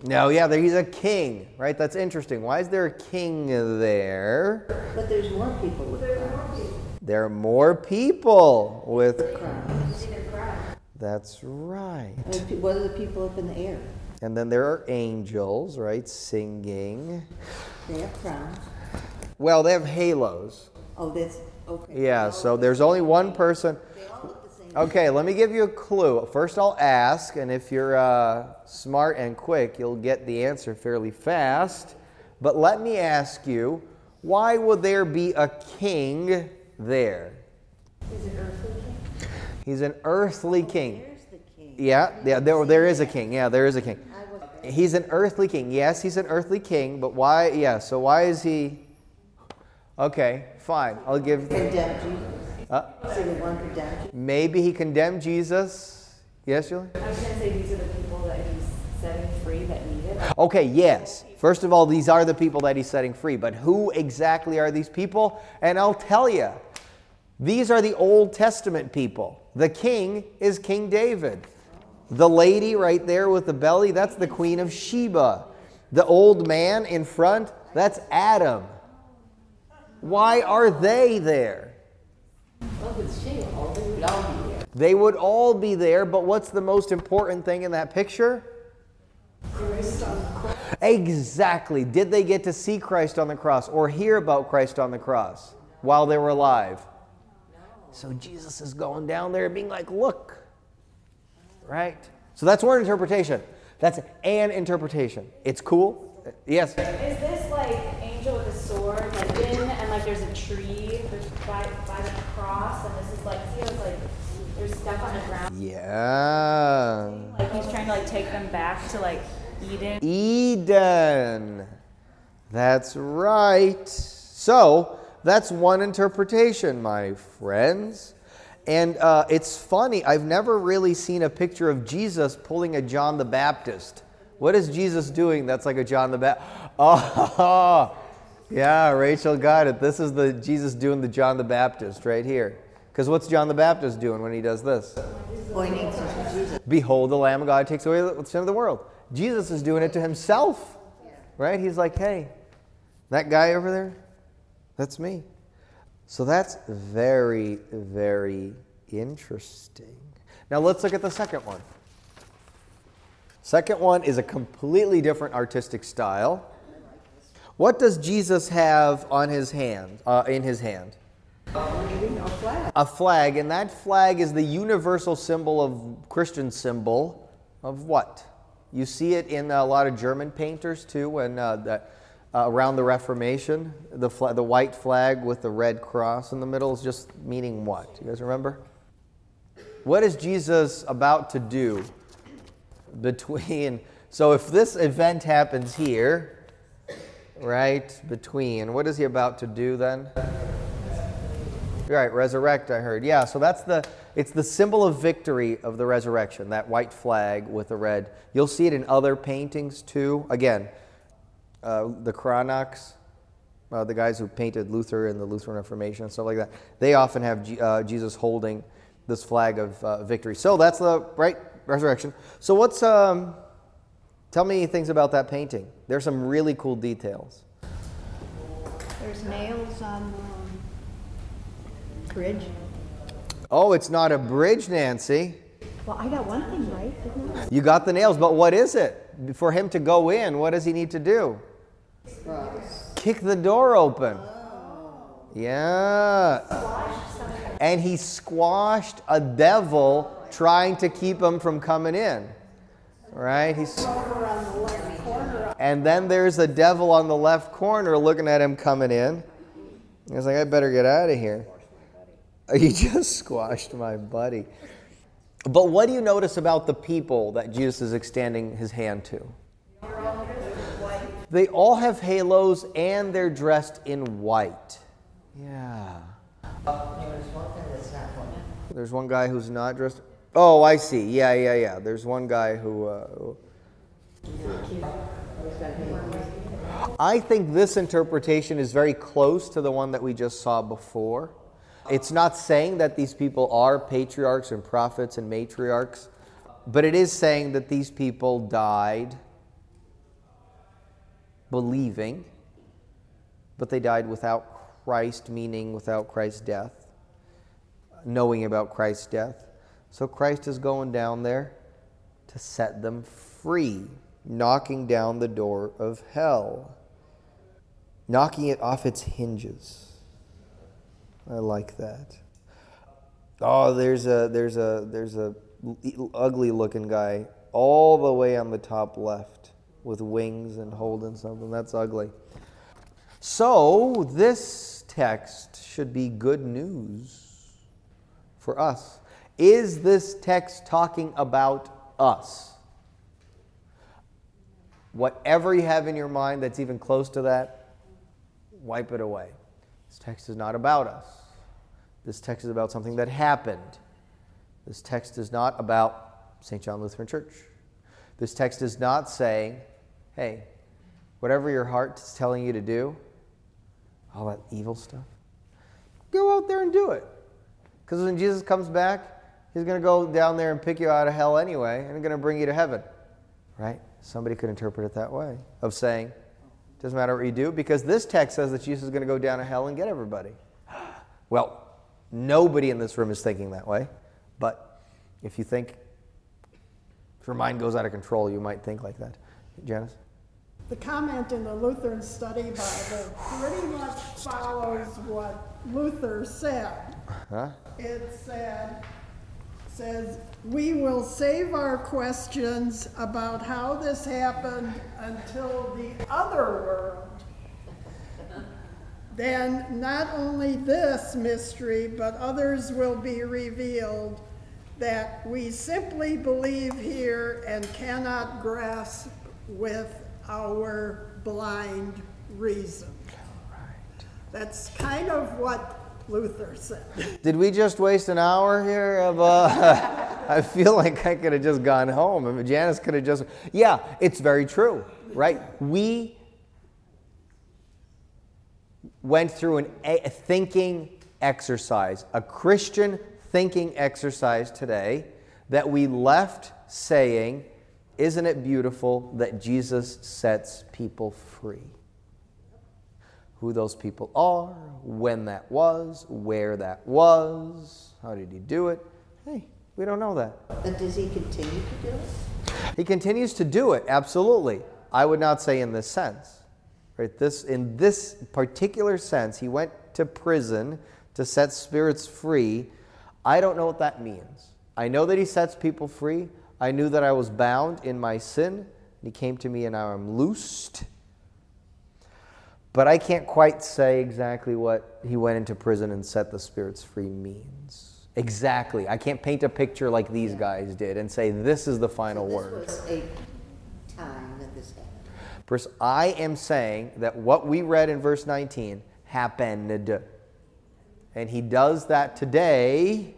A: No, yeah, there, he's a king, right? That's interesting. Why is there a king there?
H: But there's more people with crowns.
A: There are more people with.
H: crowns.
A: That's right.
H: What are the people up in the air?
A: And then there are angels, right, singing.
H: They have crowns.
A: Well, they have halos.
H: Oh, that's, okay.
A: Yeah, so there's only one person.
H: They all look the same.
A: Okay, let me give you a clue. First, I'll ask, and if you're uh, smart and quick, you'll get the answer fairly fast. But let me ask you why would there be a king there?
G: is it earthly king?
A: He's an earthly king.
H: There's the king.
A: Yeah, yeah, there, there is a king. Yeah, there is a king. He's an earthly king. Yes, he's an earthly king, but why? Yeah, so why is he? Okay, fine. I'll give.
H: condemned Jesus.
A: Uh,
H: So the one condemned Jesus.
A: maybe he condemned Jesus. Yes, Julie?
G: I was going to say these are the people that he's setting free that need it.
A: Okay, yes. First of all, these are the people that he's setting free, but who exactly are these people? And I'll tell you. These are the Old Testament people. The king is King David. The lady right there with the belly, that's the Queen of Sheba. The old man in front, that's Adam. Why are they there?
F: Well, it's Sheol, they would all be there.
A: They would all be there, but what's the most important thing in that picture? Christ on the cross. Exactly. Did they get to see Christ on the cross or hear about Christ on the cross while they were alive? So Jesus is going down there being like, look. Right? So that's one interpretation. That's an interpretation. It's cool. Yes.
G: Is this like angel with a sword like in and like there's a tree there's by, by the cross and this is like see it's like there's stuff on the ground
A: Yeah.
G: like he's trying to like take them back to like Eden.
A: Eden. That's right. So, that's one interpretation, my friends. And uh, it's funny, I've never really seen a picture of Jesus pulling a John the Baptist. What is Jesus doing that's like a John the Baptist? Oh, yeah, Rachel got it. This is the Jesus doing the John the Baptist right here. Because what's John the Baptist doing when he does this?
H: Pointing to Jesus.
A: Behold, the Lamb of God takes away the sin of the world. Jesus is doing it to himself, right? He's like, hey, that guy over there, that's me. So that's very, very interesting. Now let's look at the second one. Second one is a completely different artistic style. What does Jesus have on his hand, uh, in his hand? A flag, A flag, and that flag is the universal symbol of Christian symbol of what? You see it in a lot of German painters too, when uh, uh, around the Reformation, the the white flag with the red cross in the middle is just meaning what? You guys remember? What is Jesus about to do between? So if this event happens here, right between, what is he about to do then? Right, resurrect, I heard. Yeah, so that's the it's the symbol of victory of the resurrection, that white flag with the red. You'll see it in other paintings too. Again, uh, the Cranachs, uh, the guys who painted Luther and the Lutheran Reformation and stuff like that, they often have G- uh, Jesus holding this flag of uh, victory. So that's the right resurrection. So what's um, tell me things about that painting. There's some really cool details.
C: There's nails on the bridge.
A: Oh, it's not a bridge, Nancy.
C: Well, I got one thing right, didn't I?
A: You got the nails, but what is it? For him to go in, what does he need to do? Kick the door open. Yeah. And he squashed a devil trying to keep him from coming in. Right? He's and then there's the devil on the left corner looking at him coming in. He's like, I better get out of here. He just squashed my buddy. But what do you notice about the people that Jesus is extending his hand to? They all have halos and they're dressed in white. Yeah.
D: There's one thing that's not one.
A: There's one guy who's not dressed. Oh, I see. Yeah, yeah, yeah. There's one guy who. Uh, I think this interpretation is very close to the one that we just saw before. It's not saying that these people are patriarchs and prophets and matriarchs, but it is saying that these people died believing, but they died without Christ, meaning without Christ's death, knowing about Christ's death. So Christ is going down there to set them free, knocking down the door of hell, knocking it off its hinges. I like that. Oh, there's a there's a there's a ugly looking guy all the way on the top left with wings and holding something. That's ugly. So, this text should be good news for us. Is this text talking about us? Whatever you have in your mind that's even close to that, wipe it away. This text is not about us. This text is about something that happened. This text is not about St. John Lutheran Church. This text is not saying, hey, whatever your heart is telling you to do, all that evil stuff, go out there and do it. Because when Jesus comes back, he's going to go down there and pick you out of hell anyway, and going to bring you to heaven. Right? Somebody could interpret it that way of saying, doesn't matter what you do, because this text says that Jesus is going to go down to hell and get everybody. Well, nobody in this room is thinking that way, but if you think, if your mind goes out of control, you might think like that. Janice?
C: The comment in the Lutheran Study Bible pretty much follows what Luther said.
A: Huh?
C: It said, says, we will save our questions about how this happened until the other world. Then not only this mystery, but others will be revealed that we simply believe here and cannot grasp with our blind reason. That's kind of what Luther said.
A: Did we just waste an hour here of uh, I feel like I could have just gone home. I mean, Janice could have just Yeah, it's very true, right? We went through an, a thinking exercise, a Christian thinking exercise today that we left saying, Isn't it beautiful that Jesus sets people free? Who those people are, when that was, where that was, how did he do it? Hey, we don't know that.
H: But does he continue to do it?
A: He continues to do it, absolutely. I would not say in this sense. Right? This in this particular sense, he went to prison to set spirits free. I don't know what that means. I know that he sets people free. I knew that I was bound in my sin. And he came to me and now I'm loosed. But I can't quite say exactly what he went into prison and set the spirits free means. Exactly. I can't paint a picture like these guys did and say this is the final word.
H: This was a time that this happened.
A: Verse, I am saying that what we read in verse 19 happened. And he does that today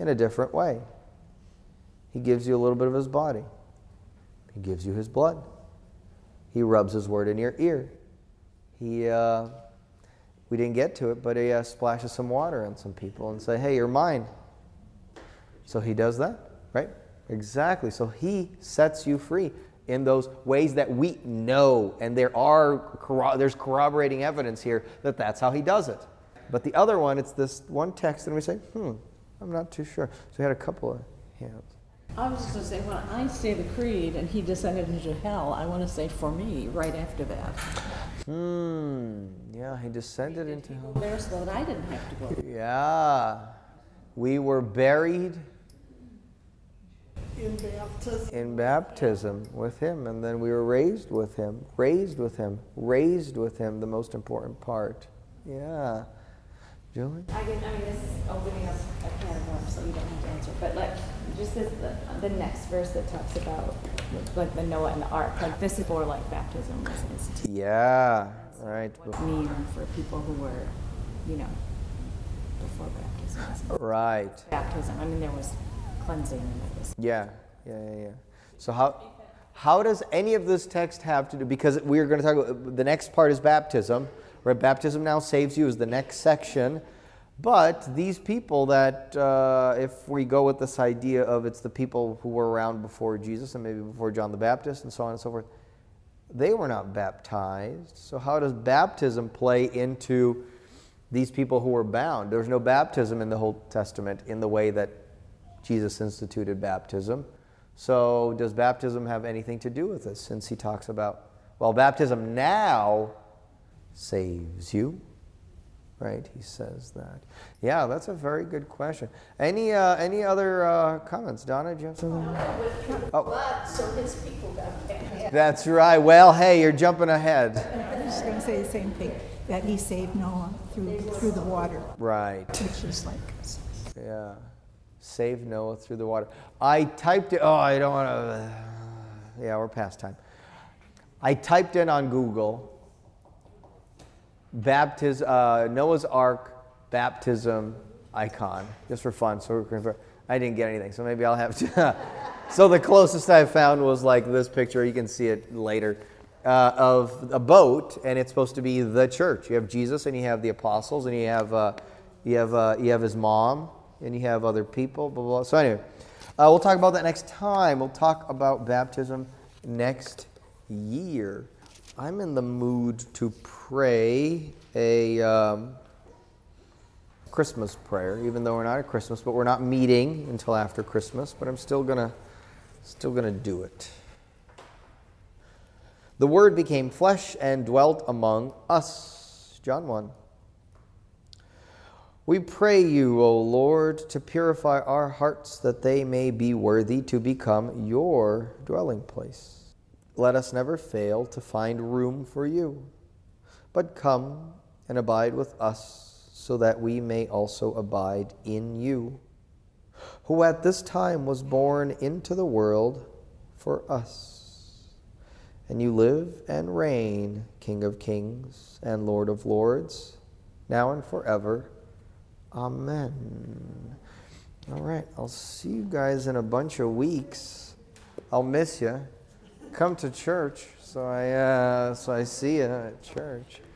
A: in a different way. He gives you a little bit of his body, he gives you his blood, he rubs his word in your ear. He, uh, we didn't get to it, but he uh, splashes some water on some people and say, "Hey, you're mine." So he does that, right? Exactly. So he sets you free in those ways that we know, and there are there's corroborating evidence here that that's how he does it. But the other one, it's this one text, and we say, "Hmm, I'm not too sure." So we had a couple of hands.
I: I was just going to say, when I say the creed and he descended into hell, I want to say for me right after that.
A: Hmm. Yeah, he descended into hell.
I: There so that I didn't have to go.
A: Yeah, we were buried
C: In baptism,
A: in baptism with him, and then we were raised with him, raised with him, raised with him, the most important part. Yeah. Julie?
G: I guess, I mean, this is opening up a can of worms, so you don't have to answer, but like, just this, the, the next verse that talks about, like, the Noah and the ark, like, this is for, like, baptism was instituted.
A: Yeah, right.
G: Mean for people who were, you know, before baptism.
A: Right.
G: Baptism, I mean, there was cleansing and it was.
A: Yeah, yeah, yeah, yeah. So how how does any of this text have to do? Because we're going to talk about the next part is baptism. Right? Baptism now saves you is the next section. But these people that, uh, if we go with this idea of it's the people who were around before Jesus and maybe before John the Baptist and so on and so forth, they were not baptized. So how does baptism play into these people who were bound? There's no baptism in the Old Testament in the way that Jesus instituted baptism. So, does baptism have anything to do with this since he talks about, well, baptism now saves you? Right? He says that. Yeah, that's a very good question. Any, uh, any other uh, comments? Donna, do you have something? Oh.
B: Blood, so his people got baptized.
A: That's right. Well, hey, you're jumping ahead.
J: I was just going to say the same thing, that he saved Noah through, through the water,
A: Right.
J: which is like,
A: Yeah. Save Noah through the water. I typed it. Oh, I don't want to. Yeah, we're past time. I typed in on Google baptism, uh, Noah's Ark baptism icon, just for fun. So I didn't get anything, so maybe I'll have to. so the closest I found was like this picture. You can see it later. Uh, of a boat, and it's supposed to be the church. You have Jesus, and you have the apostles, and you have uh, you have uh, you have his mom, and you have other people. Blah blah. blah. So anyway, uh, we'll talk about that next time. We'll talk about baptism next year. I'm in the mood to pray a um, Christmas prayer, even though we're not at Christmas, but we're not meeting until after Christmas. But I'm still gonna still gonna do it. The Word became flesh and dwelt among us. John 1. We pray you, O Lord, to purify our hearts that they may be worthy to become your dwelling place. Let us never fail to find room for you, but come and abide with us so that we may also abide in you, who at this time was born into the world for us. And you live and reign, King of kings and Lord of lords, now and forever. Amen. All right, I'll see you guys in a bunch of weeks. I'll miss you. Come to church, so I uh, so I see you at church.